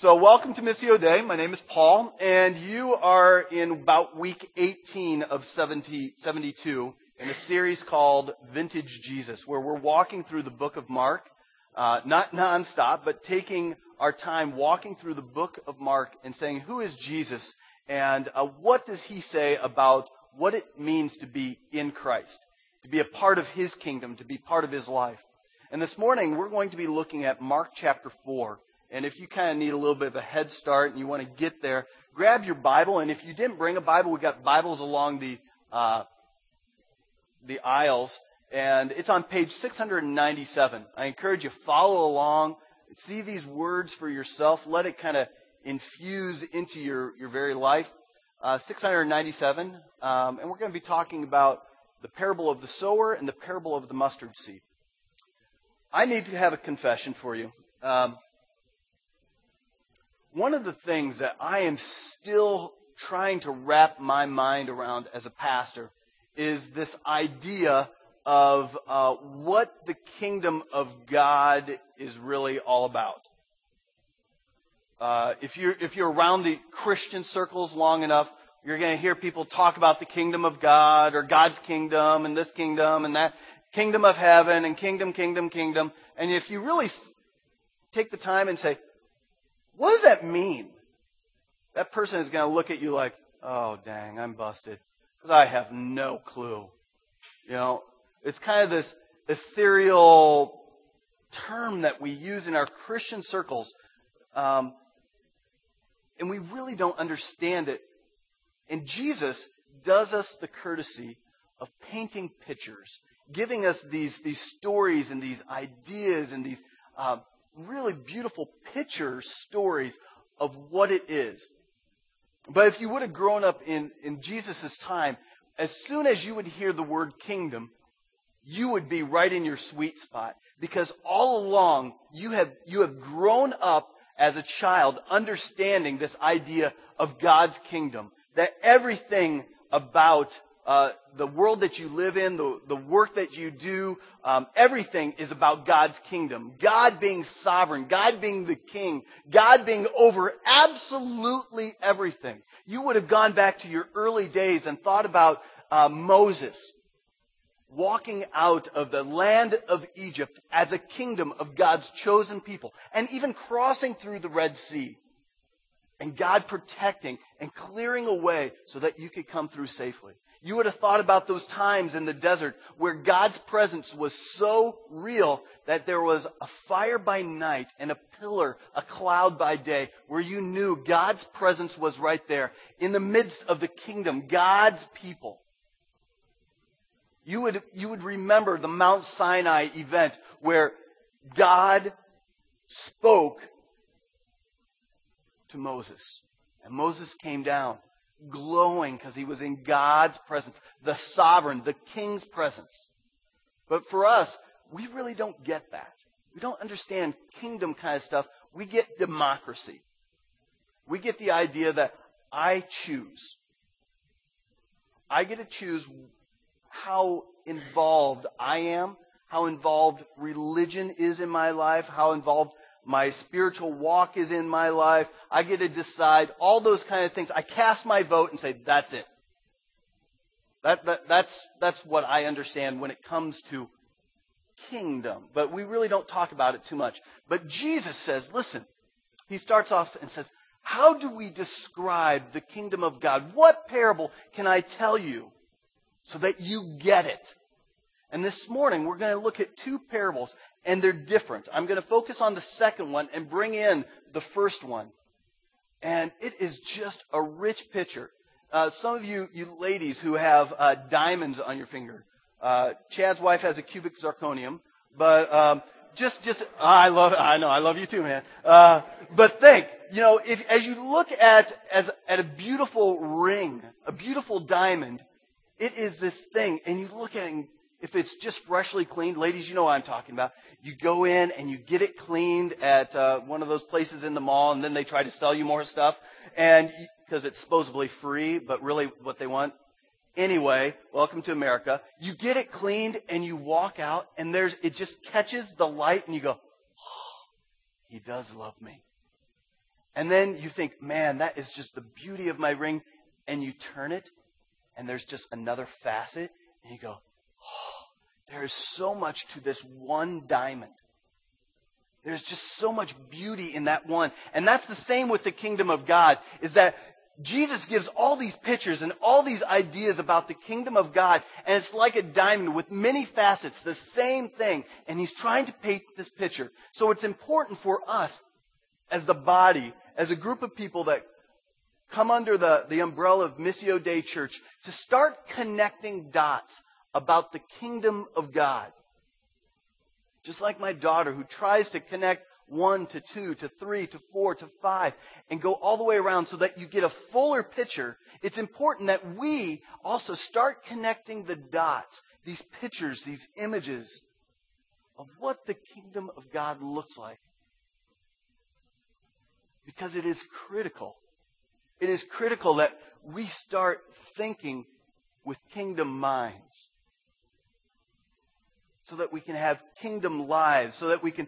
So welcome to Missio Dei. My name is Paul, and you are in about week 18 of 70, 72 in a series called Vintage Jesus, where we're walking through the book of Mark, uh, not nonstop, but taking our time walking through the book of Mark and saying, who is Jesus, and uh, what does he say about what it means to be in Christ, to be a part of his kingdom, to be part of his life. And this morning, we're going to be looking at Mark chapter 4. And if you kind of need a little bit of a head start and you want to get there, grab your Bible. And if you didn't bring a Bible, we've got Bibles along the, uh, the aisles. And it's on page 697. I encourage you follow along, see these words for yourself, let it kind of infuse into your, your very life. Uh, 697. Um, and we're going to be talking about the parable of the sower and the parable of the mustard seed. I need to have a confession for you. Um, one of the things that I am still trying to wrap my mind around as a pastor is this idea of uh, what the kingdom of God is really all about. Uh, if you're if you're around the Christian circles long enough, you're going to hear people talk about the kingdom of God or God's kingdom and this kingdom and that kingdom of heaven and kingdom, kingdom, kingdom. And if you really take the time and say, what does that mean? That person is going to look at you like, oh, dang, I'm busted. Because I have no clue. You know, it's kind of this ethereal term that we use in our Christian circles. Um, and we really don't understand it. And Jesus does us the courtesy of painting pictures, giving us these, these stories and these ideas and these uh, really beautiful picture stories of what it is. But if you would have grown up in, in Jesus' time, as soon as you would hear the word kingdom, you would be right in your sweet spot. Because all along, you have, you have grown up as a child understanding this idea of God's kingdom. That everything about uh, the world that you live in, the, the work that you do, um, everything is about God's kingdom. God being sovereign, God being the king, God being over absolutely everything. You would have gone back to your early days and thought about uh, Moses walking out of the land of Egypt as a kingdom of God's chosen people, and even crossing through the Red Sea. And God protecting and clearing a way so that you could come through safely. You would have thought about those times in the desert where God's presence was so real that there was a fire by night and a pillar, a cloud by day, where you knew God's presence was right there in the midst of the kingdom, God's people. You would, you would remember the Mount Sinai event where God spoke to Moses. And Moses came down glowing because he was in God's presence, the sovereign, the king's presence. But for us, we really don't get that. We don't understand kingdom kind of stuff. We get democracy. We get the idea that I choose. I get to choose how involved I am, how involved religion is in my life, how involved my spiritual walk is in my life. I get to decide all those kind of things. I cast my vote and say, that's it. That, that, that's, that's what I understand when it comes to kingdom. But we really don't talk about it too much. But Jesus says, listen, he starts off and says, how do we describe the kingdom of God? What parable can I tell you so that you get it? And this morning we're going to look at two parables and they're different. I'm going to focus on the second one and bring in the first one. And it is just a rich picture. Uh, some of you, you ladies who have uh, diamonds on your finger, uh, Chad's wife has a cubic zirconium, but um, just, just, I love, I know, I love you too, man. Uh, but think, you know, if as you look at as at a beautiful ring, a beautiful diamond, it is this thing, and you look at it and if it's just freshly cleaned, ladies, you know what I'm talking about. You go in and you get it cleaned at uh, one of those places in the mall, and then they try to sell you more stuff, and because it's supposedly free, but really what they want. Anyway, welcome to America. You get it cleaned and you walk out, and there's it just catches the light, and you go, oh, "He does love me." And then you think, man, that is just the beauty of my ring. And you turn it, and there's just another facet, and you go, there is so much to this one diamond. There's just so much beauty in that one. And that's the same with the kingdom of God, is that Jesus gives all these pictures and all these ideas about the kingdom of God, and it's like a diamond with many facets, the same thing. And he's trying to paint this picture. So it's important for us, as the body, as a group of people that come under the, the umbrella of Missio Dei Church, to start connecting dots about the kingdom of God. Just like my daughter who tries to connect one to two to three to four to five and go all the way around so that you get a fuller picture, it's important that we also start connecting the dots, these pictures, these images of what the kingdom of God looks like. Because it is critical. It is critical that we start thinking with kingdom minds. So that we can have kingdom lives, so that we can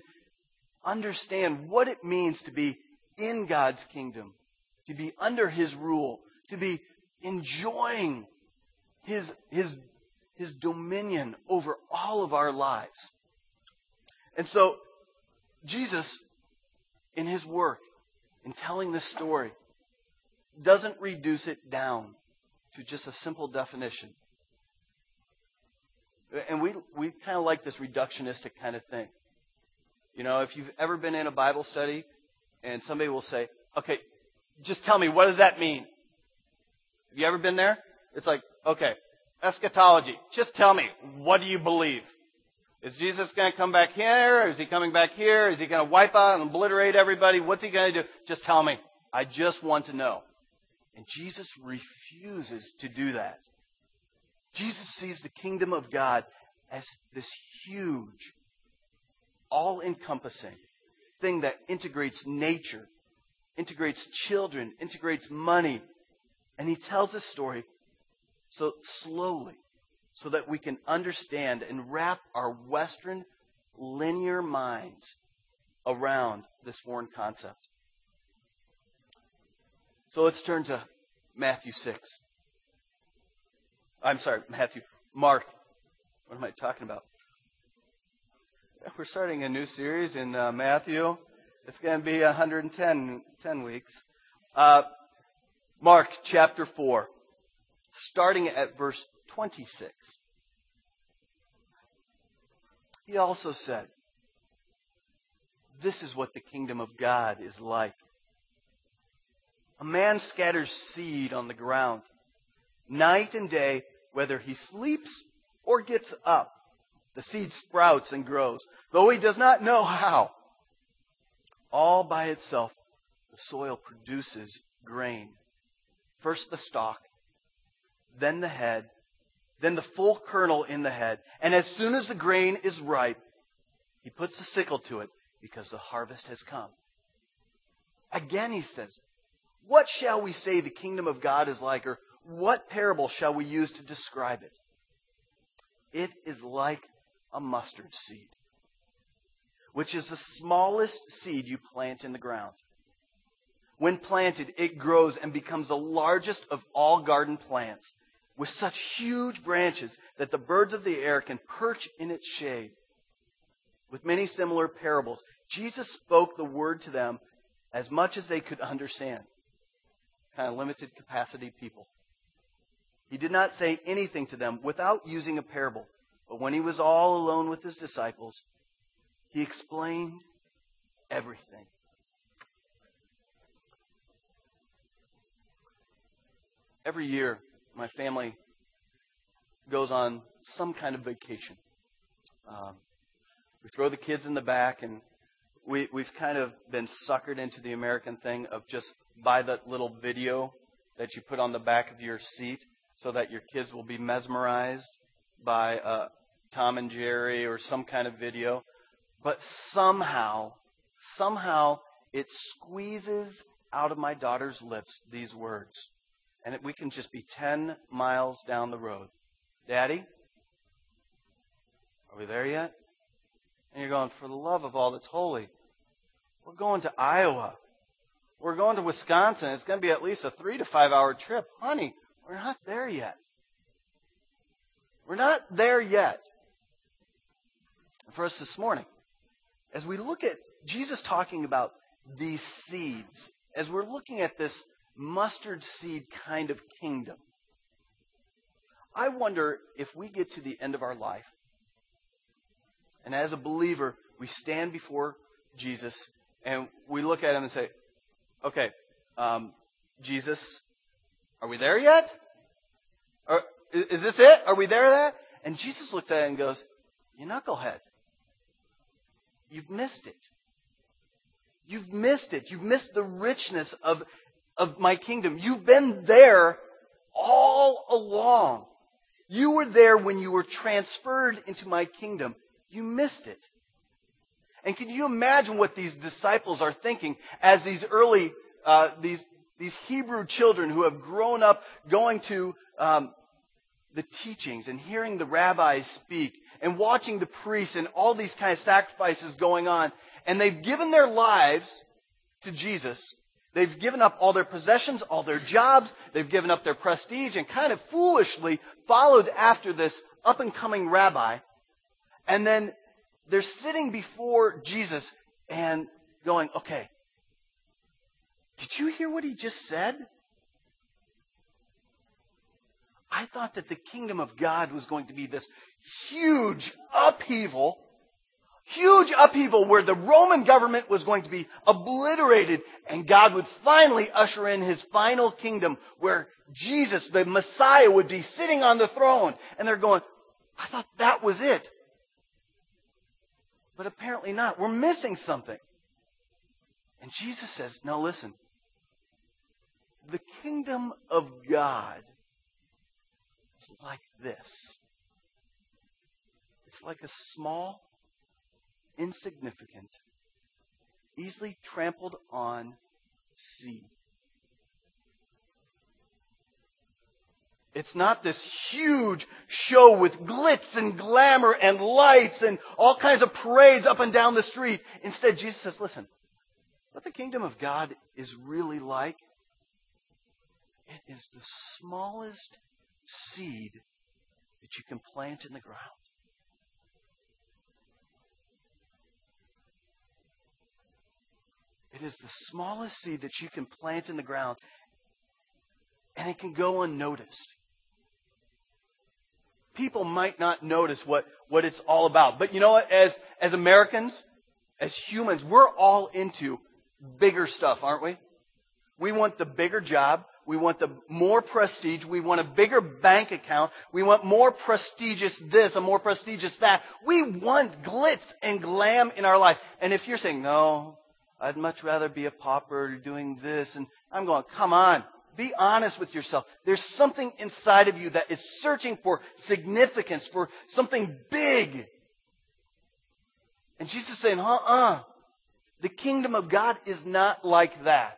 understand what it means to be in God's kingdom, to be under His rule, to be enjoying His, His, His dominion over all of our lives. And so, Jesus, in His work, in telling this story, doesn't reduce it down to just a simple definition. And we, we kind of like this reductionistic kind of thing. You know, if you've ever been in a Bible study and somebody will say, okay, just tell me, what does that mean? Have you ever been there? It's like, okay, eschatology. Just tell me, what do you believe? Is Jesus going to come back here? Is he coming back here? Is he going to wipe out and obliterate everybody? What's he going to do? Just tell me. I just want to know. And Jesus refuses to do that. Jesus sees the kingdom of God as this huge, all encompassing thing that integrates nature, integrates children, integrates money. And he tells this story so slowly so that we can understand and wrap our Western linear minds around this foreign concept. So let's turn to Matthew 6. I'm sorry, Matthew, Mark. What am I talking about? We're starting a new series in uh, Matthew. It's going to be 110 10 weeks. Uh, Mark chapter 4, starting at verse 26. He also said, This is what the kingdom of God is like. A man scatters seed on the ground. Night and day, whether he sleeps or gets up, the seed sprouts and grows, though he does not know how. All by itself, the soil produces grain. First the stalk, then the head, then the full kernel in the head. And as soon as the grain is ripe, he puts the sickle to it because the harvest has come. Again, he says, What shall we say the kingdom of God is like? Or what parable shall we use to describe it? It is like a mustard seed, which is the smallest seed you plant in the ground. When planted, it grows and becomes the largest of all garden plants, with such huge branches that the birds of the air can perch in its shade. With many similar parables, Jesus spoke the word to them as much as they could understand. Kind of limited capacity people. He did not say anything to them without using a parable. But when he was all alone with his disciples, he explained everything. Every year, my family goes on some kind of vacation. Um, we throw the kids in the back, and we, we've kind of been suckered into the American thing of just buy that little video that you put on the back of your seat so that your kids will be mesmerized by uh, Tom and Jerry or some kind of video, but somehow, somehow it squeezes out of my daughter's lips these words. And we can just be 10 miles down the road. Daddy, are we there yet? And you're going, for the love of all that's holy, we're going to Iowa. we're going to Wisconsin. It's going to be at least a three to five hour trip. Honey, we're not there yet. We're not there yet. For us this morning, as we look at Jesus talking about these seeds, as we're looking at this mustard seed kind of kingdom, I wonder if we get to the end of our life, and as a believer, we stand before Jesus and we look at him and say, okay, um, Jesus, are we there yet? Is, is this it? Are we there yet? And Jesus looks at it and goes, you knucklehead. You've missed it. You've missed it. You've missed the richness of, of my kingdom. You've been there all along. You were there when you were transferred into my kingdom. You missed it. And can you imagine what these disciples are thinking as these early, uh, these, these Hebrew children who have grown up going to um, the teachings and hearing the rabbis speak and watching the priests and all these kind of sacrifices going on, and they've given their lives to Jesus. They've given up all their possessions, all their jobs, they've given up their prestige, and kind of foolishly followed after this up and coming rabbi. And then they're sitting before Jesus and going, okay, did you hear what he just said? I thought that the kingdom of God was going to be this huge upheaval, huge upheaval where the Roman government was going to be obliterated and God would finally usher in his final kingdom where Jesus, the Messiah, would be sitting on the throne. And they're going, I thought that was it. But apparently not. We're missing something. And Jesus says, now listen. The kingdom of God is like this. It's like a small, insignificant, easily trampled on seed. It's not this huge show with glitz and glamour and lights and all kinds of parades up and down the street. Instead, Jesus says, listen, what the kingdom of God is really like, is the smallest seed that you can plant in the ground. It is the smallest seed that you can plant in the ground, and it can go unnoticed people might not notice what, what it's all about. But you know what? As, as Americans, as humans, we're all into bigger stuff, aren't we? We want the bigger job. We want the more prestige. We want a bigger bank account. We want more prestigious this and more prestigious that. We want glitz and glam in our life. And if you're saying, no, I'd much rather be a pauper doing this, and I'm going, come on. Be honest with yourself. There's something inside of you that is searching for significance, for something big. And Jesus is saying, uh-uh. The kingdom of God is not like that.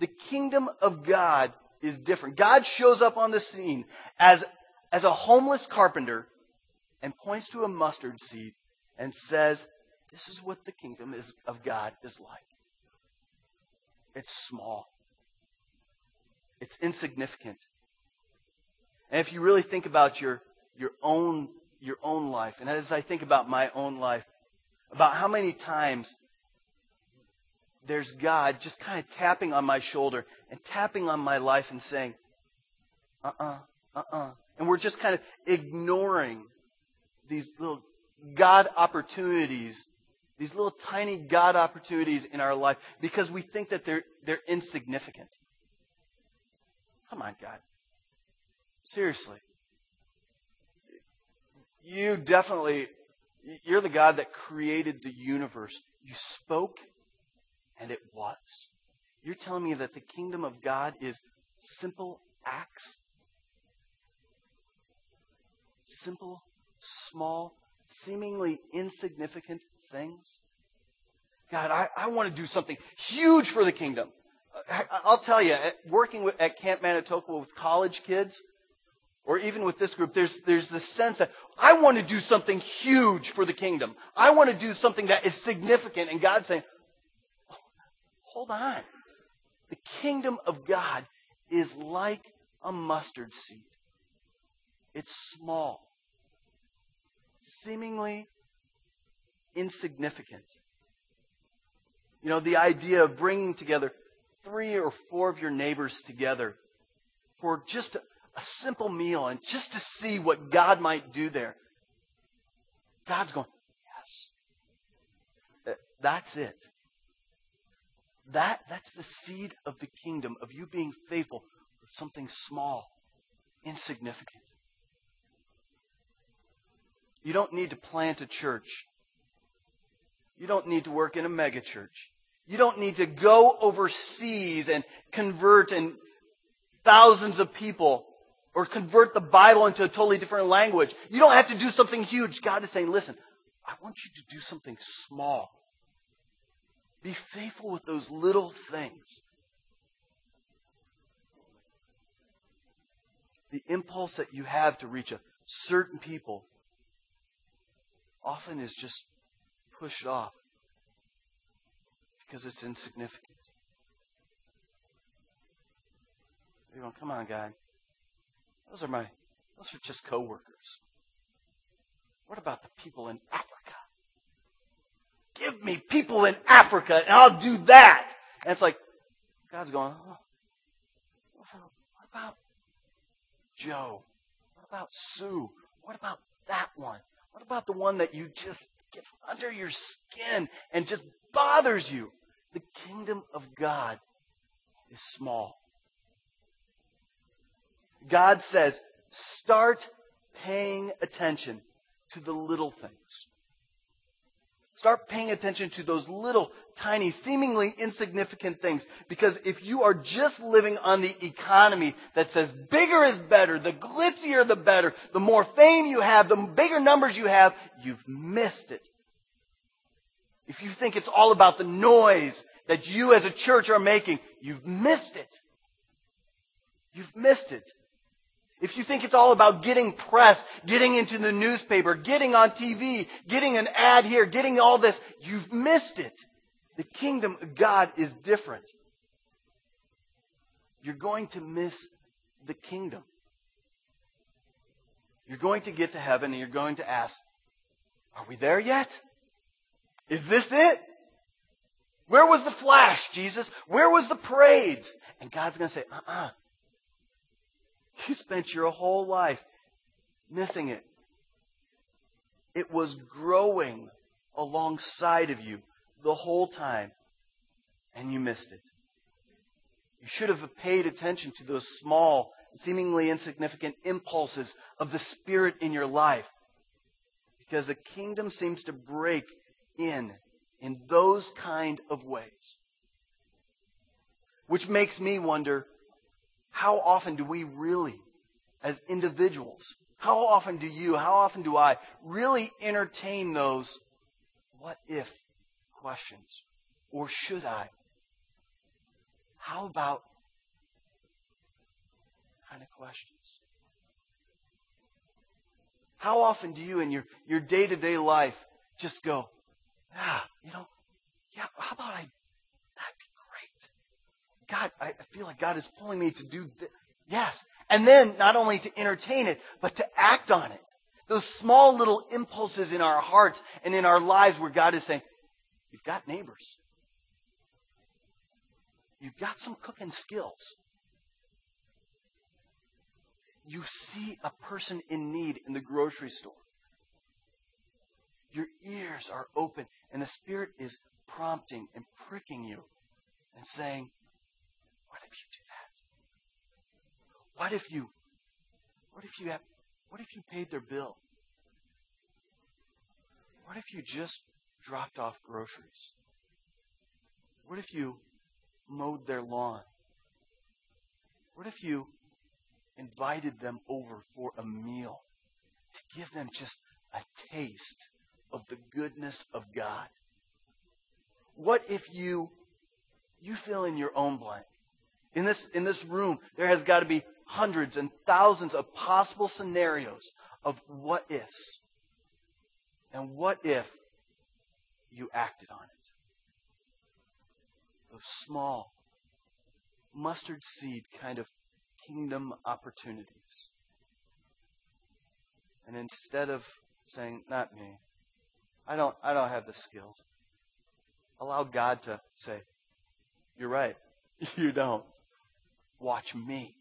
The kingdom of God is different. God shows up on the scene as, as a homeless carpenter and points to a mustard seed and says, this is what the kingdom is, of God is like. It's small. It's insignificant. And if you really think about your, your own, your own life, and as I think about my own life, about how many times there's God just kind of tapping on my shoulder and tapping on my life and saying, uh uh-uh, uh, uh-uh. And we're just kind of ignoring these little God opportunities, these little tiny God opportunities in our life because we think that they're, they're insignificant. Come on, God. Seriously. You definitely, you're the God that created the universe. You spoke and it was. You're telling me that the kingdom of God is simple acts? Simple, small, seemingly insignificant things? God, I, I want to do something huge for the kingdom. Uh, I'll tell you, working at Camp Manitoqua with college kids, or even with this group, there's, there's this sense that I want to do something huge for the kingdom. I want to do something that is significant. And God's saying, hold on. The kingdom of God is like a mustard seed. It's small, seemingly insignificant. You know, the idea of bringing together three or four of your neighbors together for just a, a simple meal and just to see what God might do there. God's going, yes. Uh, that's it. That, that's the seed of the kingdom, of you being faithful with something small, insignificant. You don't need to plant a church. You don't need to work in a megachurch. You don't need to go overseas and convert and thousands of people or convert the Bible into a totally different language. You don't have to do something huge. God is saying, listen, I want you to do something small. Be faithful with those little things. The impulse that you have to reach a certain people often is just pushed off because it's insignificant. You're going, come on, God. Those are my, those are just coworkers. What about the people in Africa? Give me people in Africa and I'll do that. And it's like, God's going, oh, what about Joe? What about Sue? What about that one? What about the one that you just gets under your skin and just bothers you? The kingdom of God is small. God says, start paying attention to the little things. Start paying attention to those little, tiny, seemingly insignificant things. Because if you are just living on the economy that says bigger is better, the glitzier the better, the more fame you have, the bigger numbers you have, you've missed it. If you think it's all about the noise that you as a church are making, you've missed it. You've missed it. If you think it's all about getting press, getting into the newspaper, getting on TV, getting an ad here, getting all this, you've missed it. The kingdom of God is different. You're going to miss the kingdom. You're going to get to heaven and you're going to ask, Are we there yet? Is this it? Where was the flash, Jesus? Where was the parade? And God's going to say, uh uh-uh. uh You spent your whole life missing it. It was growing alongside of you the whole time, and you missed it. You should have paid attention to those small, seemingly insignificant impulses of the Spirit in your life. Because the kingdom seems to break in in those kind of ways. Which makes me wonder how often do we really, as individuals, how often do you, how often do I really entertain those what if questions? Or should I? How about kind of questions? How often do you in your, your day-to-day life just go, ah, you know, yeah, how about I. God, I, feel like God is pulling me to do this. Yes. And then not only to entertain it, but to act on it. Those small little impulses in our hearts and in our lives where God is saying, you've got neighbors. You've got some cooking skills. You see a person in need in the grocery store. Your ears are open, and the Spirit is prompting and pricking you and saying, you do that? What if you what if you have what if you paid their bill? What if you just dropped off groceries? What if you mowed their lawn? What if you invited them over for a meal to give them just a taste of the goodness of God? What if you you fill in your own blank? In this in this room, there has got to be hundreds and thousands of possible scenarios of what ifs. And what if you acted on it? Those small, mustard seed kind of kingdom opportunities. And instead of saying, not me, I don't, I don't have the skills, allow God to say, you're right, you don't. Watch me.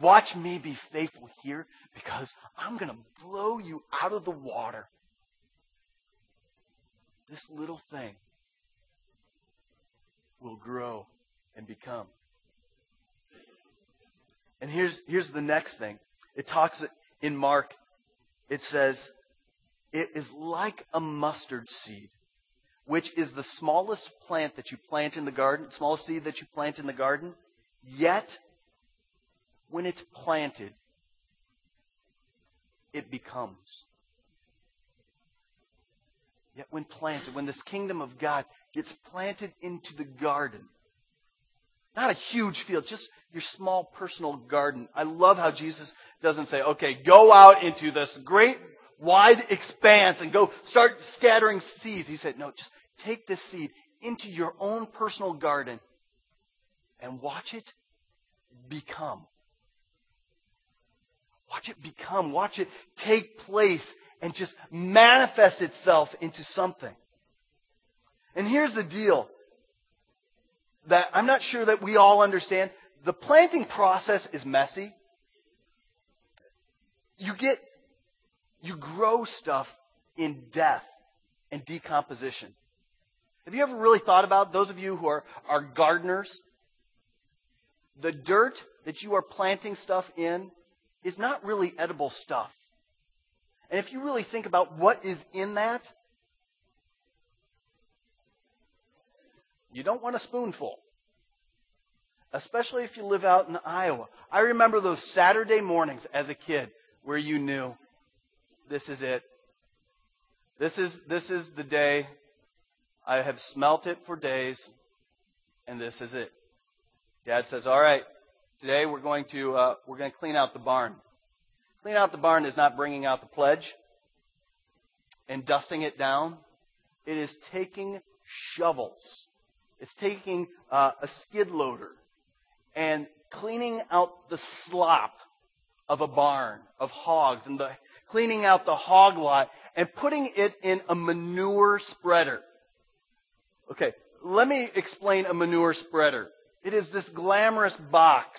Watch me be faithful here because I'm going to blow you out of the water. This little thing will grow and become. And here's, here's the next thing. It talks in Mark, it says, it is like a mustard seed, which is the smallest plant that you plant in the garden, smallest seed that you plant in the garden. Yet, when it's planted, it becomes. Yet, when planted, when this kingdom of God gets planted into the garden, not a huge field, just your small personal garden. I love how Jesus doesn't say, okay, go out into this great wide expanse and go start scattering seeds. He said, no, just take this seed into your own personal garden and watch it become. Watch it become. Watch it take place and just manifest itself into something. And here's the deal that I'm not sure that we all understand. The planting process is messy. You get, you grow stuff in death and decomposition. Have you ever really thought about, those of you who are, are gardeners, the dirt that you are planting stuff in is not really edible stuff. And if you really think about what is in that, You don't want a spoonful. Especially if you live out in Iowa. I remember those Saturday mornings as a kid where you knew this is it. This is, this is the day. I have smelt it for days, and this is it. Dad says, "All right, today we're going to uh, we're going to clean out the barn. Clean out the barn is not bringing out the pledge and dusting it down. It is taking shovels it's taking uh, a skid loader and cleaning out the slop of a barn of hogs and the, cleaning out the hog lot and putting it in a manure spreader. Okay, let me explain a manure spreader. It is this glamorous box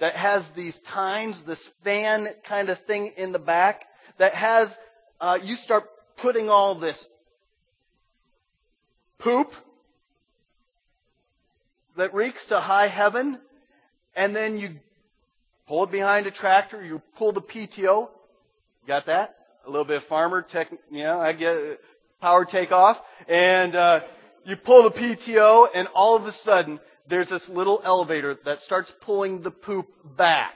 that has these tines, this fan kind of thing in the back that has, uh, you start putting all this poop that reeks to high heaven, and then you pull it behind a tractor, you pull the PTO. Got that? A little bit of farmer tech, know, I get power takeoff, and uh, you pull the PTO, and all of a sudden there's this little elevator that starts pulling the poop back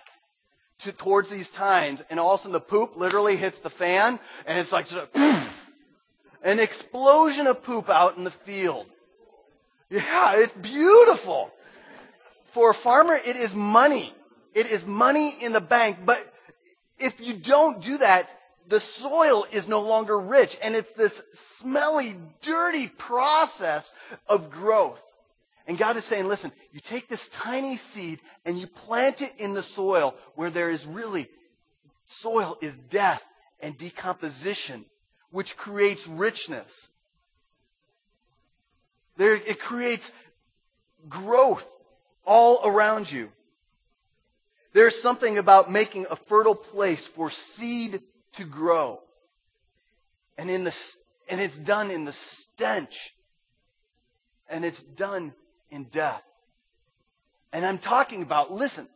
to, towards these tines, and all of a sudden the poop literally hits the fan, and it's like an explosion of poop out in the field. Yeah, it's beautiful. For a farmer, it is money. It is money in the bank. But if you don't do that, the soil is no longer rich. And it's this smelly, dirty process of growth. And God is saying, listen, you take this tiny seed and you plant it in the soil where there is really, soil is death and decomposition, which creates richness. There, it creates growth all around you. There's something about making a fertile place for seed to grow. And in the, and it's done in the stench. And it's done in death. And I'm talking about, listen,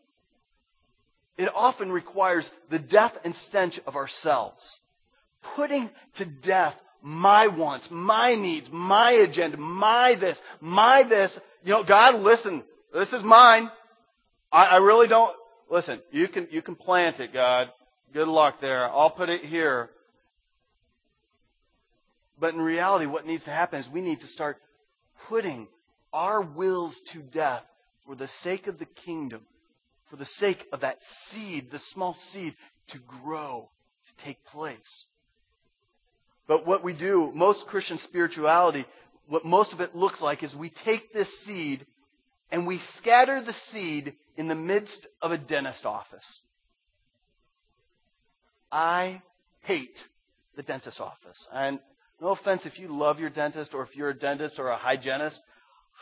it often requires the death and stench of ourselves. Putting to death my wants, my needs, my agenda, my this, my this. You know, God, listen, this is mine. I, I really don't, listen, you can, you can plant it, God. Good luck there. I'll put it here. But in reality, what needs to happen is we need to start putting our wills to death for the sake of the kingdom, for the sake of that seed, the small seed, to grow, to take place. But what we do, most Christian spirituality, what most of it looks like is we take this seed and we scatter the seed in the midst of a dentist office. I hate the dentist office. And no offense if you love your dentist or if you're a dentist or a hygienist,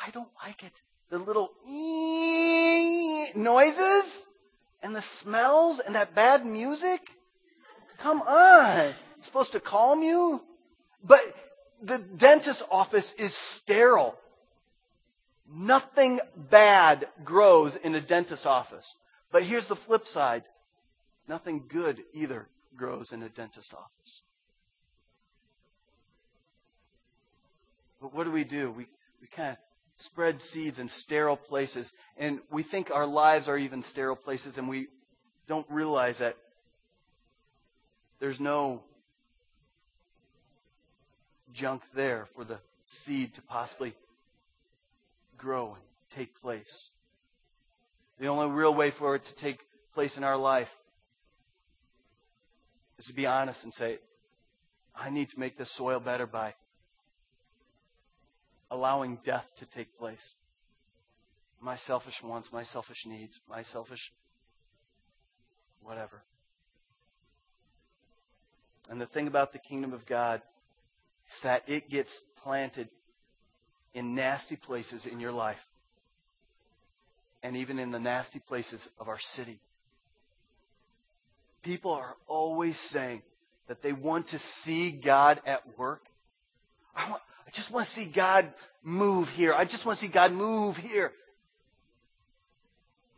I don't like it. The little noises and the smells and that bad music. Come on. It's supposed to calm you. But the dentist office is sterile. Nothing bad grows in a dentist office. But here's the flip side. Nothing good either grows in a dentist office. But what do we do? We, we kind of spread seeds in sterile places, and we think our lives are even sterile places, and we don't realize that there's no junk there for the seed to possibly grow and take place. The only real way for it to take place in our life is to be honest and say, I need to make this soil better by allowing death to take place. My selfish wants, my selfish needs, my selfish whatever. And the thing about the kingdom of God is that it gets planted in nasty places in your life and even in the nasty places of our city. People are always saying that they want to see God at work. I, want, I just want to see God move here. I just want to see God move here.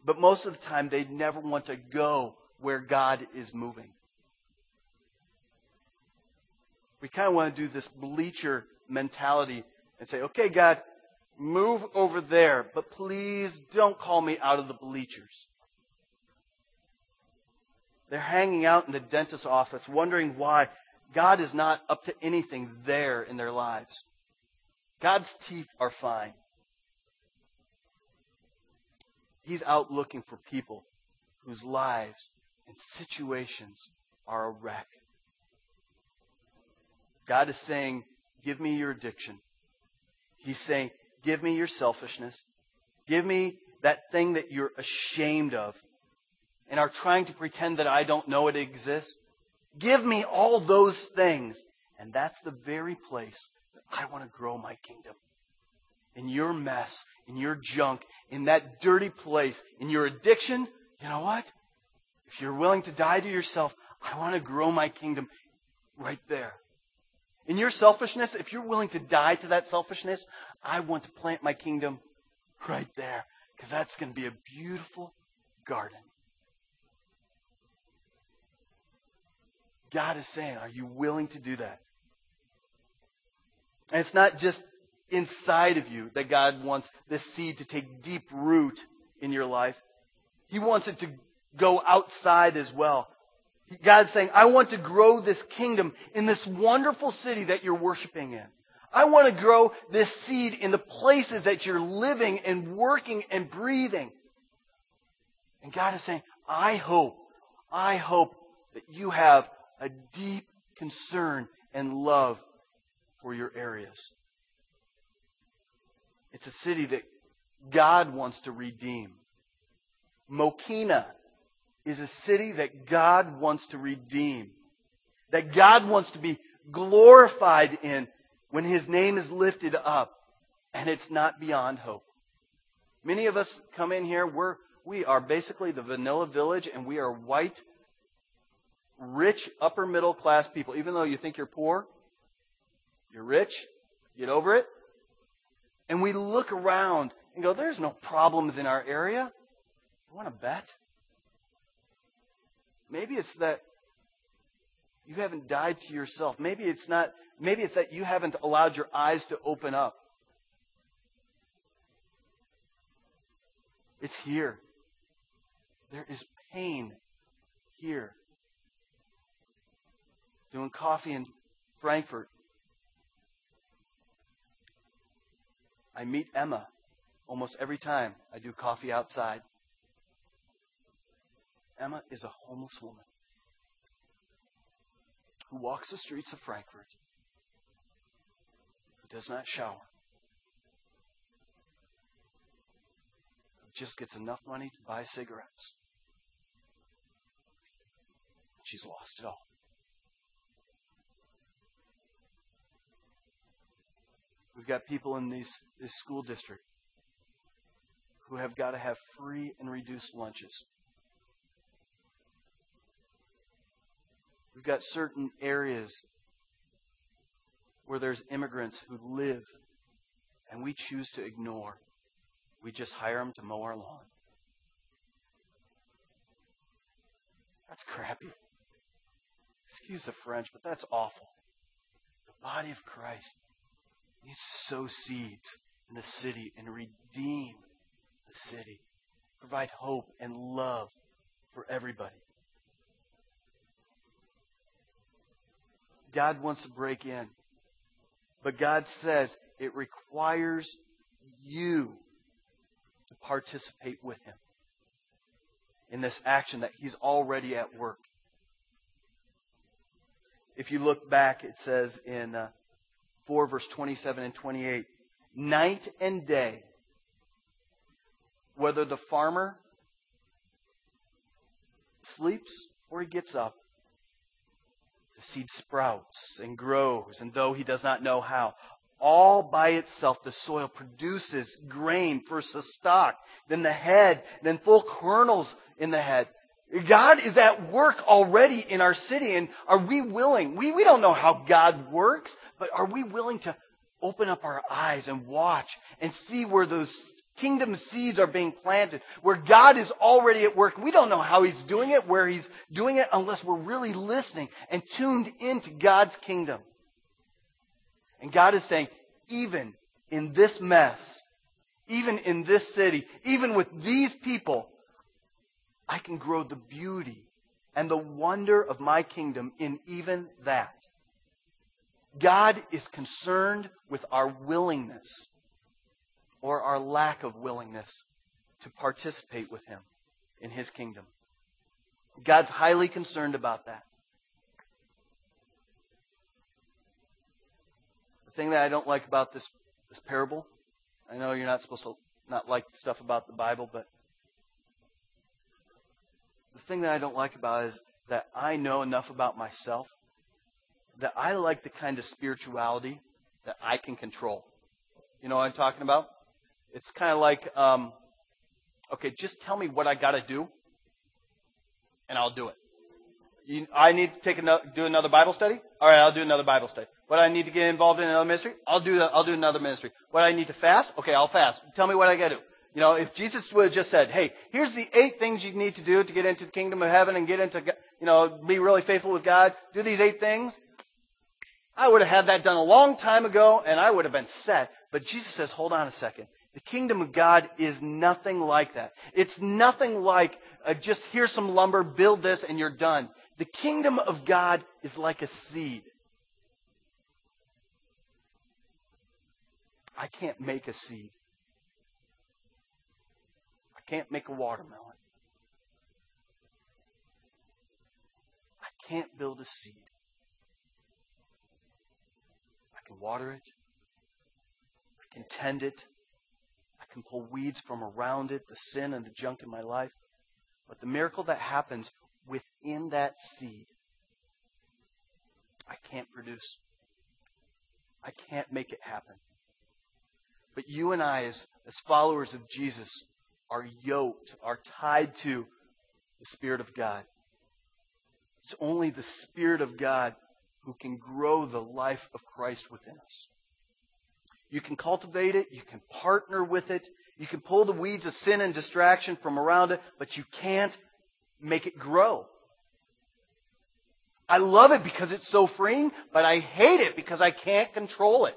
But most of the time, they never want to go where God is moving. We kind of want to do this bleacher mentality and say, okay, God, move over there, but please don't call me out of the bleachers. They're hanging out in the dentist's office wondering why God is not up to anything there in their lives. God's teeth are fine. He's out looking for people whose lives and situations are a wreck. God is saying, Give me your addiction. He's saying, Give me your selfishness. Give me that thing that you're ashamed of and are trying to pretend that I don't know it exists. Give me all those things. And that's the very place I want to grow my kingdom. In your mess, in your junk, in that dirty place, in your addiction, you know what? If you're willing to die to yourself, I want to grow my kingdom right there. In your selfishness, if you're willing to die to that selfishness, I want to plant my kingdom right there. Because that's going to be a beautiful garden. God is saying, Are you willing to do that? And it's not just inside of you that God wants this seed to take deep root in your life. He wants it to go outside as well. God's saying, I want to grow this kingdom in this wonderful city that you're worshiping in. I want to grow this seed in the places that you're living and working and breathing. And God is saying, I hope, I hope that you have a deep concern and love for your areas. It's a city that God wants to redeem. Mokena is a city that God wants to redeem, that God wants to be glorified in when His name is lifted up, and it's not beyond hope. Many of us come in here, we're, we are basically the vanilla village, and we are white, rich, upper middle class people. Even though you think you're poor, you're rich, get over it. And we look around and go, there's no problems in our area. You want to bet? Maybe it's that you haven't died to yourself. Maybe it's not maybe it's that you haven't allowed your eyes to open up. It's here. There is pain here. Doing coffee in Frankfort. I meet Emma almost every time I do coffee outside. Emma is a homeless woman who walks the streets of Frankfort, who does not shower. just gets enough money to buy cigarettes. She's lost it all. We've got people in these, this school district who have got to have free and reduced lunches. We've got certain areas where there's immigrants who live and we choose to ignore. We just hire them to mow our lawn. That's crappy. Excuse the French, but that's awful. The body of Christ to sow seeds in the city and redeem the city. Provide hope and love for everybody. God wants to break in. But God says it requires you to participate with Him in this action that He's already at work. If you look back, it says in uh, 4, verse 27 and 28 Night and day, whether the farmer sleeps or he gets up, the seed sprouts and grows, and though he does not know how, all by itself the soil produces grain, first the stalk, then the head, then full kernels in the head. God is at work already in our city, and are we willing? We, we don't know how God works, but are we willing to open up our eyes and watch and see where those kingdom seeds are being planted, where God is already at work. We don't know how He's doing it, where He's doing it, unless we're really listening and tuned into God's kingdom. And God is saying, even in this mess, even in this city, even with these people, I can grow the beauty and the wonder of my kingdom in even that. God is concerned with our willingness or our lack of willingness to participate with Him in His kingdom. God's highly concerned about that. The thing that I don't like about this, this parable, I know you're not supposed to not like stuff about the Bible, but thing that I don't like about it is that I know enough about myself that I like the kind of spirituality that I can control. You know what I'm talking about? It's kind of like, um, okay, just tell me what I got to do, and I'll do it. You, I need to take another, do another Bible study. All right, I'll do another Bible study. What I need to get involved in another ministry, I'll do. I'll do another ministry. What I need to fast, okay, I'll fast. Tell me what I got to do. You know, if Jesus would have just said, "Hey, here's the eight things you need to do to get into the kingdom of heaven and get into, you know, be really faithful with God. Do these eight things," I would have had that done a long time ago, and I would have been set. But Jesus says, "Hold on a second. The kingdom of God is nothing like that. It's nothing like uh, just here's some lumber, build this, and you're done. The kingdom of God is like a seed. I can't make a seed. Can't make a watermelon. I can't build a seed. I can water it. I can tend it I can pull weeds from around it, the sin and the junk in my life. But the miracle that happens within that seed, I can't produce. I can't make it happen. But you and I, as, as followers of Jesus, are yoked, are tied to the Spirit of God. It's only the Spirit of God who can grow the life of Christ within us. You can cultivate it. You can partner with it. You can pull the weeds of sin and distraction from around it, but you can't make it grow. I love it because it's so freeing, but I hate it because I can't control it.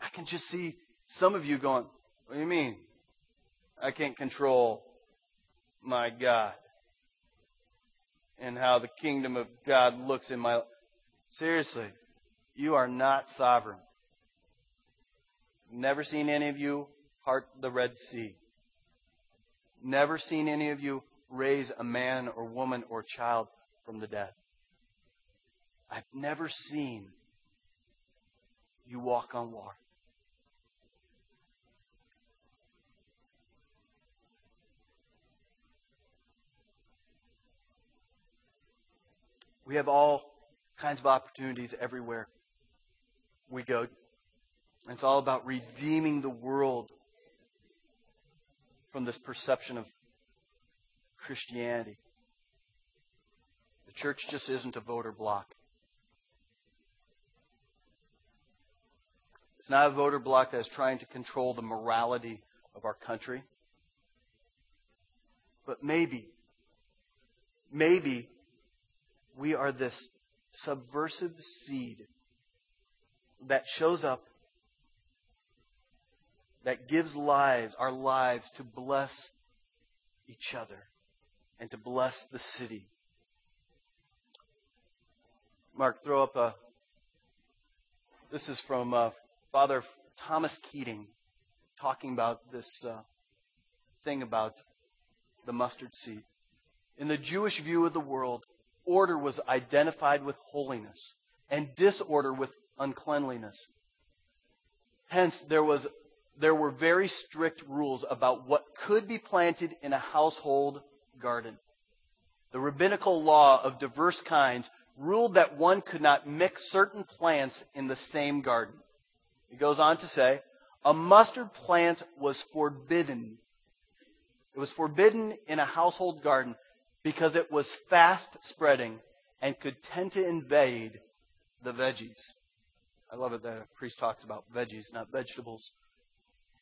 I can just see some of you going, What do you mean? I can't control my God and how the kingdom of God looks in my life. Seriously, you are not sovereign. Never seen any of you part the Red Sea. Never seen any of you raise a man or woman or child from the dead. I've never seen you walk on water. We have all kinds of opportunities everywhere we go. And it's all about redeeming the world from this perception of Christianity. The church just isn't a voter block. It's not a voter block that is trying to control the morality of our country. But maybe, maybe we are this subversive seed that shows up, that gives lives, our lives, to bless each other and to bless the city. Mark, throw up a. This is from uh, Father Thomas Keating talking about this uh, thing about the mustard seed. In the Jewish view of the world, order was identified with holiness and disorder with uncleanliness. Hence, there, was, there were very strict rules about what could be planted in a household garden. The rabbinical law of diverse kinds ruled that one could not mix certain plants in the same garden. It goes on to say, a mustard plant was forbidden. It was forbidden in a household garden because it was fast spreading and could tend to invade the veggies. I love it that a priest talks about veggies, not vegetables.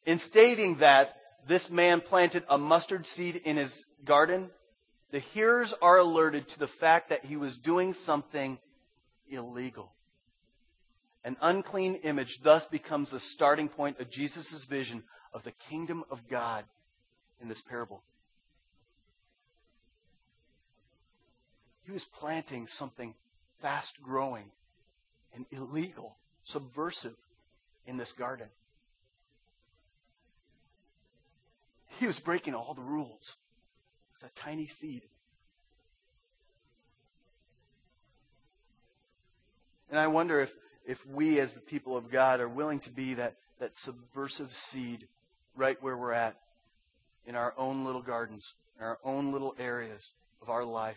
In stating that this man planted a mustard seed in his garden, the hearers are alerted to the fact that he was doing something illegal. An unclean image thus becomes the starting point of Jesus' vision of the kingdom of God in this parable. He was planting something fast growing and illegal, subversive in this garden. He was breaking all the rules with a tiny seed. And I wonder if, if we, as the people of God, are willing to be that, that subversive seed right where we're at in our own little gardens, in our own little areas of our life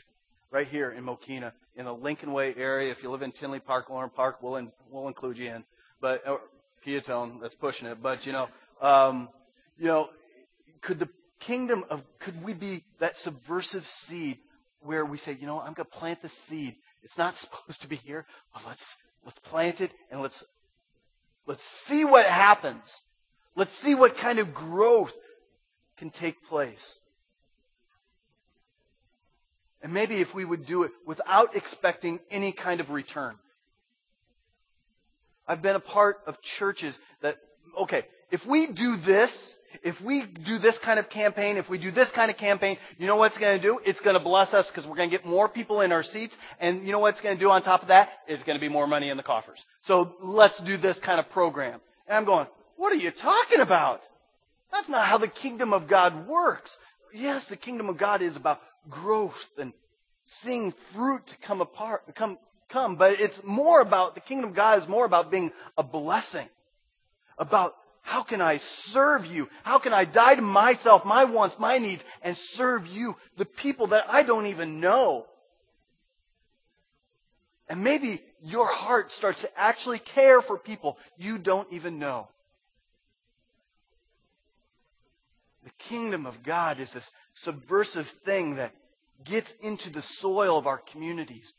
right here in Mokena, in the Lincoln Way area. If you live in Tinley Park, Orland Park, we'll, in, we'll include you in. But or, Peotone, that's pushing it. But you know, um, you know, could the kingdom of could we be that subversive seed where we say, you know, I'm going to plant the seed. It's not supposed to be here, but let's let's plant it and let's let's see what happens. Let's see what kind of growth can take place. And maybe if we would do it without expecting any kind of return. I've been a part of churches that, okay, if we do this, if we do this kind of campaign, if we do this kind of campaign, you know what it's going to do? It's going to bless us because we're going to get more people in our seats. And you know what it's going to do on top of that? It's going to be more money in the coffers. So let's do this kind of program. And I'm going, what are you talking about? That's not how the kingdom of God works. Yes, the kingdom of God is about growth and seeing fruit come apart, come, come. But it's more about, the kingdom of God is more about being a blessing. About how can I serve you? How can I die to myself, my wants, my needs, and serve you, the people that I don't even know? And maybe your heart starts to actually care for people you don't even know. Kingdom of God is this subversive thing that gets into the soil of our communities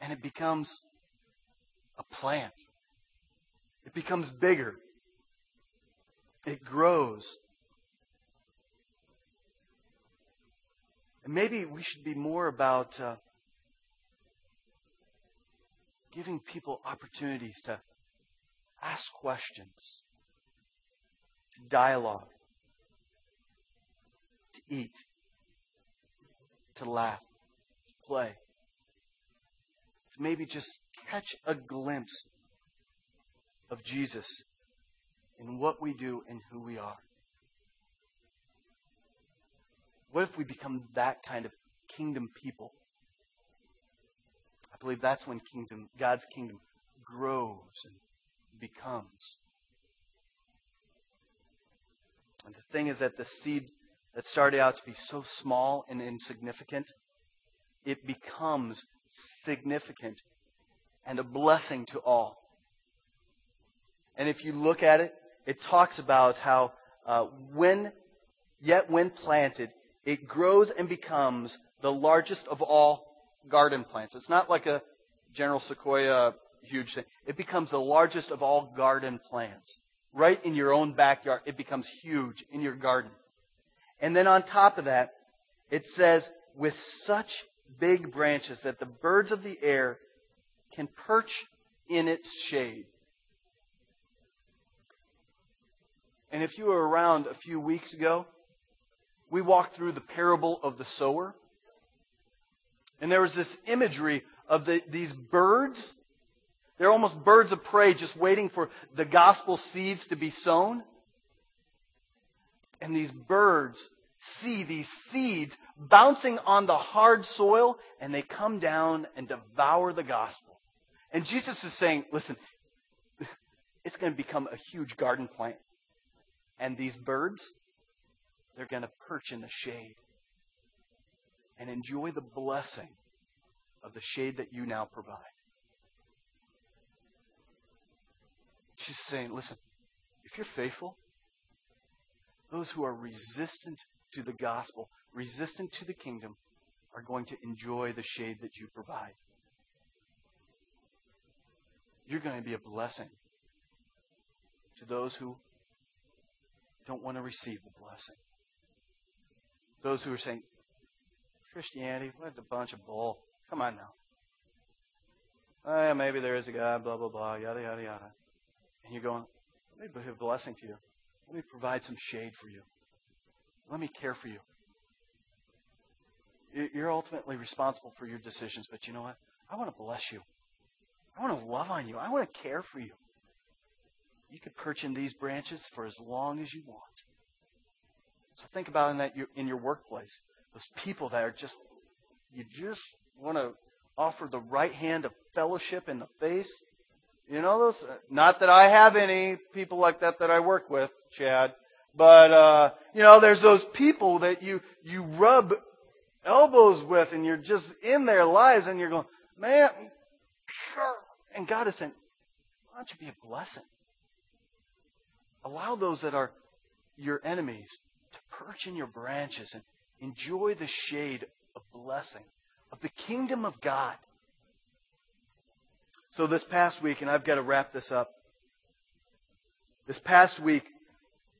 and it becomes a plant. It becomes bigger. It grows. And maybe we should be more about uh, giving people opportunities to ask questions, to dialogue, eat, to laugh, play, to maybe just catch a glimpse of Jesus in what we do and who we are. What if we become that kind of kingdom people? I believe that's when kingdom, God's kingdom grows and becomes. And the thing is that the seed that started out to be so small and insignificant, it becomes significant, and a blessing to all. And if you look at it, it talks about how uh, when, yet when planted, it grows and becomes the largest of all garden plants. It's not like a general sequoia huge thing. It becomes the largest of all garden plants. Right in your own backyard, it becomes huge in your garden. And then on top of that, it says, with such big branches that the birds of the air can perch in its shade. And if you were around a few weeks ago, we walked through the parable of the sower. And there was this imagery of the, these birds. They're almost birds of prey just waiting for the gospel seeds to be sown. And these birds see these seeds bouncing on the hard soil and they come down and devour the gospel. And Jesus is saying, listen, it's going to become a huge garden plant. And these birds, they're going to perch in the shade and enjoy the blessing of the shade that you now provide. She's saying, listen, if you're faithful, those who are resistant to the gospel, resistant to the kingdom, are going to enjoy the shade that you provide. You're going to be a blessing to those who don't want to receive the blessing. Those who are saying, Christianity, what a bunch of bull. Come on now. Oh, yeah, maybe there is a God, blah, blah, blah, yada, yada, yada. And you're going, me be a blessing to you. Let me provide some shade for you. Let me care for you. You're ultimately responsible for your decisions, but you know what? I want to bless you. I want to love on you. I want to care for you. You could perch in these branches for as long as you want. So think about in that in your workplace, those people that are just you just want to offer the right hand of fellowship in the face. You know those? Not that I have any people like that that I work with, Chad. But uh, you know, there's those people that you you rub elbows with, and you're just in their lives, and you're going, man. And God is saying, why don't you be a blessing? Allow those that are your enemies to perch in your branches and enjoy the shade of blessing of the kingdom of God. So this past week, and I've got to wrap this up. This past week,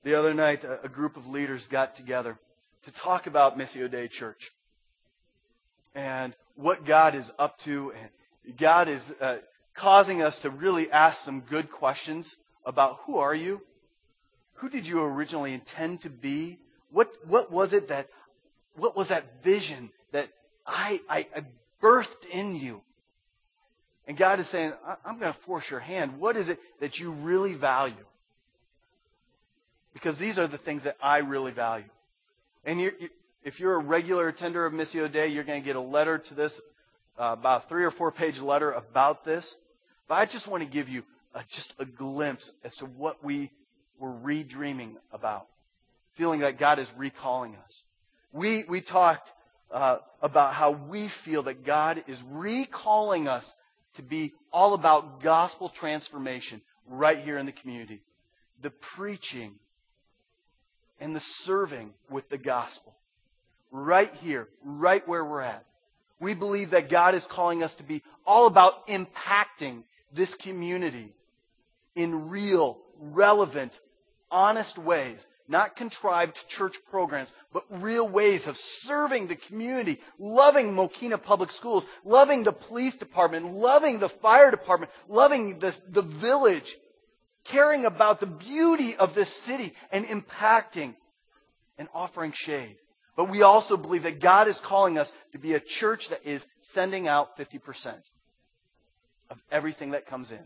the other night, a, group of leaders got together to talk about Missio Dei Church and what God is up to. And God is uh, causing us to really ask some good questions about who are you? Who did you originally intend to be? What, what was it that, what was that vision that I, I, I birthed in you? And God is saying, I'm going to force your hand. What is it that you really value? Because these are the things that I really value. And you're, you, if you're a regular attender of Missio Dei, you're going to get a letter to this, uh, about a three or four page letter about this. But I just want to give you a, just a glimpse as to what we were redreaming about, feeling that God is recalling us. We, we talked uh, about how we feel that God is recalling us to be all about gospel transformation right here in the community. The preaching and the serving with the gospel. Right here, right where we're at. We believe that God is calling us to be all about impacting this community in real, relevant, honest ways. Not contrived church programs, but real ways of serving the community, loving Mokena Public Schools, loving the police department, loving the fire department, loving the, the village, caring about the beauty of this city and impacting and offering shade. But we also believe that God is calling us to be a church that is sending out 50% of everything that comes in.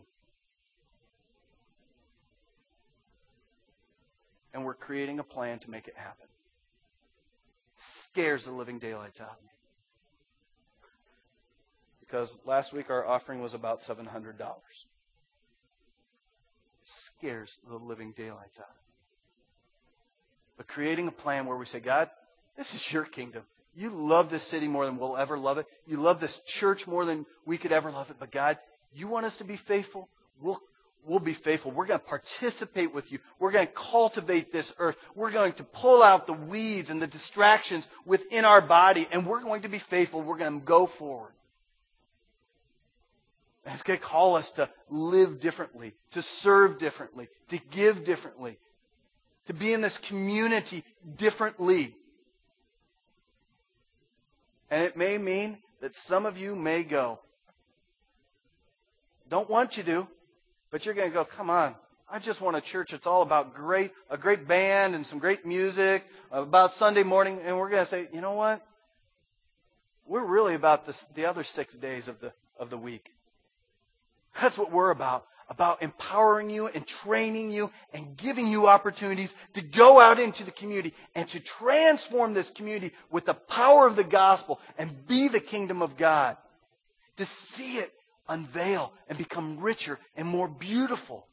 And we're creating a plan to make it happen. Scares the living daylights out of me. Because last week our offering was about $700 scares the living daylights out of me. But creating a plan where we say, God, this is your kingdom. You love this city more than we'll ever love it. You love this church more than we could ever love it. But God, you want us to be faithful? We'll, we'll be faithful. We're going to participate with you. We're going to cultivate this earth. We're going to pull out the weeds and the distractions within our body, and we're going to be faithful. We're going to go forward. And it's going to call us to live differently, to serve differently, to give differently, to be in this community differently. And it may mean that some of you may go. Don't want you to, but you're going to go, come on. I just want a church that's all about great, a great band and some great music, about Sunday morning, and we're going to say, you know what? We're really about this, the other six days of the, of the week. That's what we're about. About empowering you and training you and giving you opportunities to go out into the community and to transform this community with the power of the gospel and be the kingdom of God. To see it unveil and become richer and more beautiful.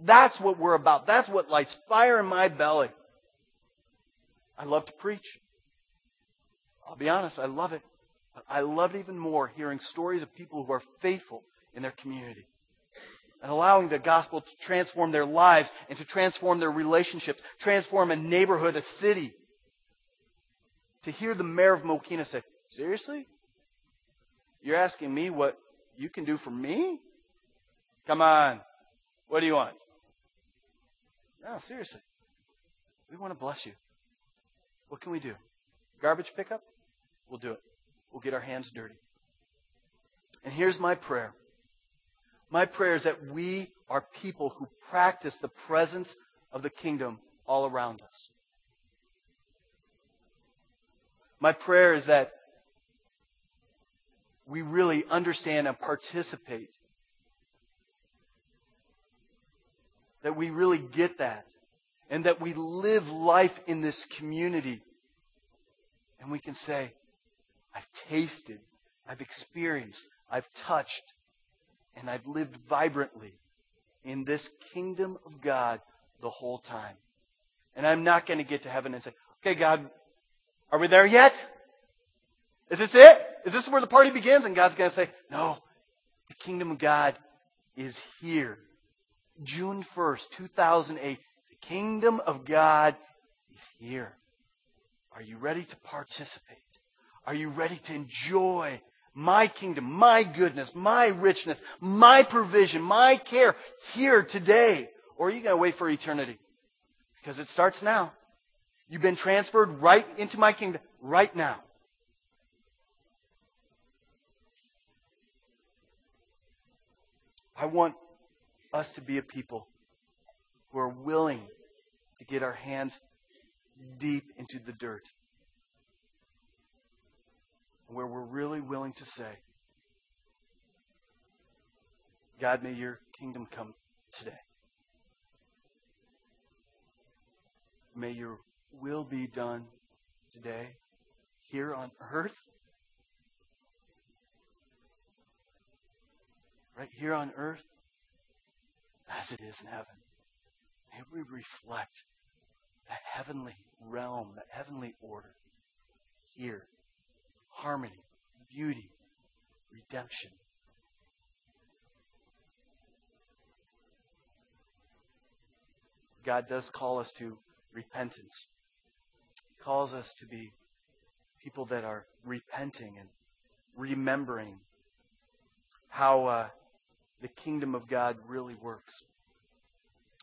That's what we're about. That's what lights fire in my belly. I love to preach. I'll be honest, I love it. But I love it even more hearing stories of people who are faithful in their community. And allowing the gospel to transform their lives and to transform their relationships, transform a neighborhood, a city. To hear the mayor of Mokena say, Seriously? You're asking me what you can do for me? Come on. What do you want? No, seriously. We want to bless you. What can we do? Garbage pickup? We'll do it. We'll get our hands dirty. And here's my prayer my prayer is that we are people who practice the presence of the kingdom all around us. My prayer is that we really understand and participate. That we really get that. And that we live life in this community. And we can say, I've tasted, I've experienced, I've touched, and I've lived vibrantly in this kingdom of God the whole time. And I'm not going to get to heaven and say, okay, God, are we there yet? Is this it? Is this where the party begins? And God's going to say, no, the kingdom of God is here. June 1st, 2008, the kingdom of God is here. Are you ready to participate? Are you ready to enjoy my kingdom, my goodness, my richness, my provision, my care here today? Or are you going to wait for eternity? Because it starts now. You've been transferred right into my kingdom right now. I want us to be a people who are willing to get our hands deep into the dirt where we're really willing to say, God, may your kingdom come today. May your will be done today here on earth. Right here on earth as it is in heaven. May we reflect that heavenly realm, that heavenly order here harmony, beauty, redemption. God does call us to repentance. He calls us to be people that are repenting and remembering how uh, the kingdom of God really works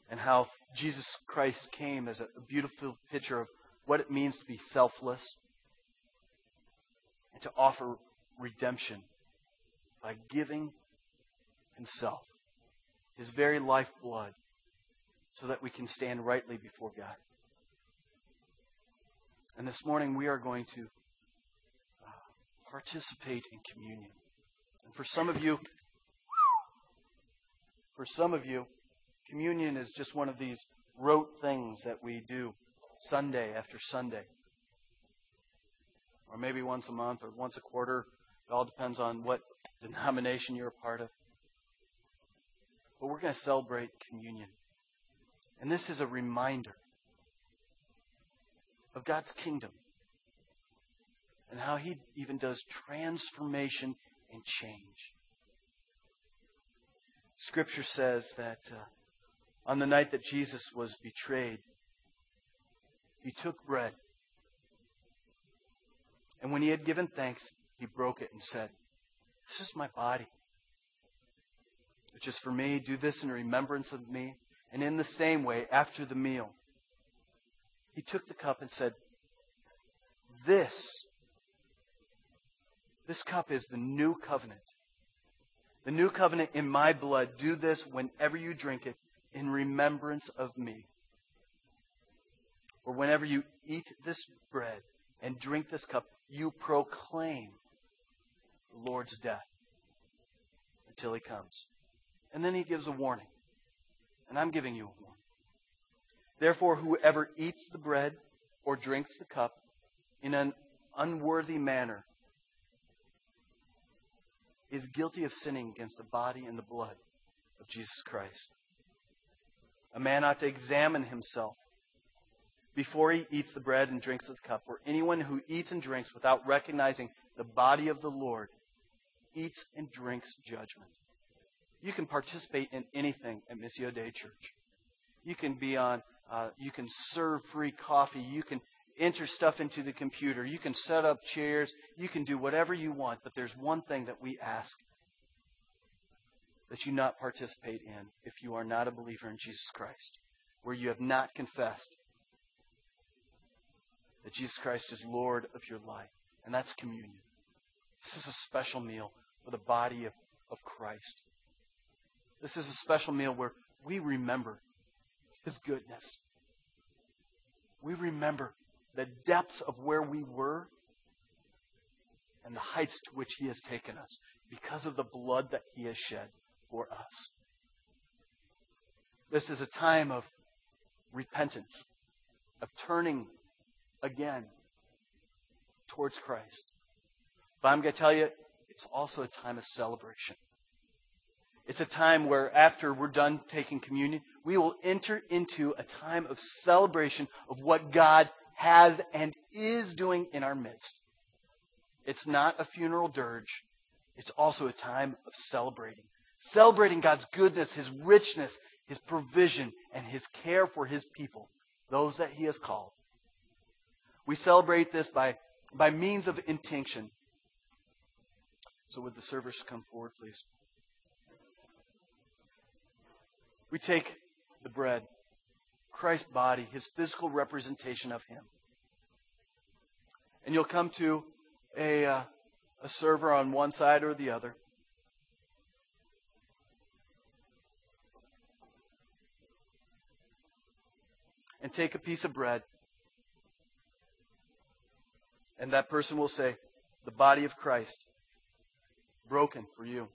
and how Jesus Christ came as a beautiful picture of what it means to be selfless and to offer redemption by giving himself, his very lifeblood, so that we can stand rightly before God. And this morning we are going to uh, participate in communion. And for some of you, for some of you, communion is just one of these rote things that we do Sunday after Sunday or maybe once a month or once a quarter. It all depends on what denomination you're a part of. But we're going to celebrate communion. And this is a reminder of God's kingdom. and how He even does transformation and change. Scripture says that uh, on the night that Jesus was betrayed, He took bread. And when He had given thanks, He broke it and said, This is my body, which is for me. Do this in remembrance of me. And in the same way, after the meal, He took the cup and said, This, this cup is the new covenant the new covenant in my blood. Do this whenever you drink it in remembrance of me. Or whenever you eat this bread and drink this cup, you proclaim the Lord's death until he comes. And then he gives a warning. And I'm giving you a warning. Therefore, whoever eats the bread or drinks the cup in an unworthy manner is guilty of sinning against the body and the blood of Jesus Christ. A man ought to examine himself before he eats the bread and drinks the cup. For anyone who eats and drinks without recognizing the body of the Lord eats and drinks judgment. You can participate in anything at Missio Dei Church. You can be on, uh, you can serve free coffee. You can enter stuff into the computer. You can set up chairs. You can do whatever you want. But there's one thing that we ask that you not participate in if you are not a believer in Jesus Christ, where you have not confessed that Jesus Christ is Lord of your life. And that's communion. This is a special meal for the body of, of Christ. This is a special meal where we remember His goodness. We remember the depths of where we were and the heights to which He has taken us because of the blood that He has shed for us. This is a time of repentance, of turning again towards Christ. But I'm going to tell you, it's also a time of celebration. It's a time where, after we're done taking communion, we will enter into a time of celebration of what God has and is doing in our midst. It's not a funeral dirge. It's also a time of celebrating. Celebrating God's goodness, His richness, His provision, and His care for His people, those that He has called. We celebrate this by, by means of intinction. So, would the servers come forward, please? We take the bread. Christ's body, his physical representation of him. And you'll come to a, uh, a server on one side or the other. And take a piece of bread. And that person will say, The body of Christ, broken for you.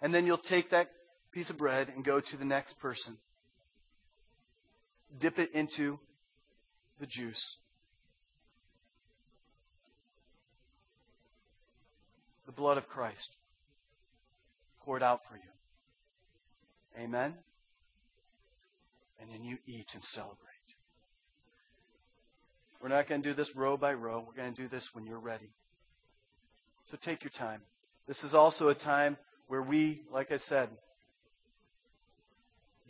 And then you'll take that piece of bread and go to the next person dip it into the juice. The blood of Christ poured out for you. Amen? And then you eat and celebrate. We're not going to do this row by row. We're going to do this when you're ready. So take your time. This is also a time where we, like I said,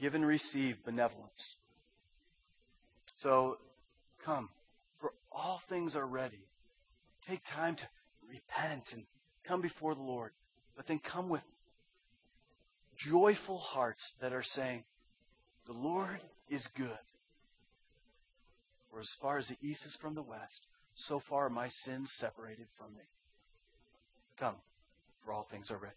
give and receive benevolence. So come, for all things are ready. Take time to repent and come before the Lord, but then come with joyful hearts that are saying, The Lord is good. For as far as the east is from the west, so far my sins separated from me. Come, for all things are ready.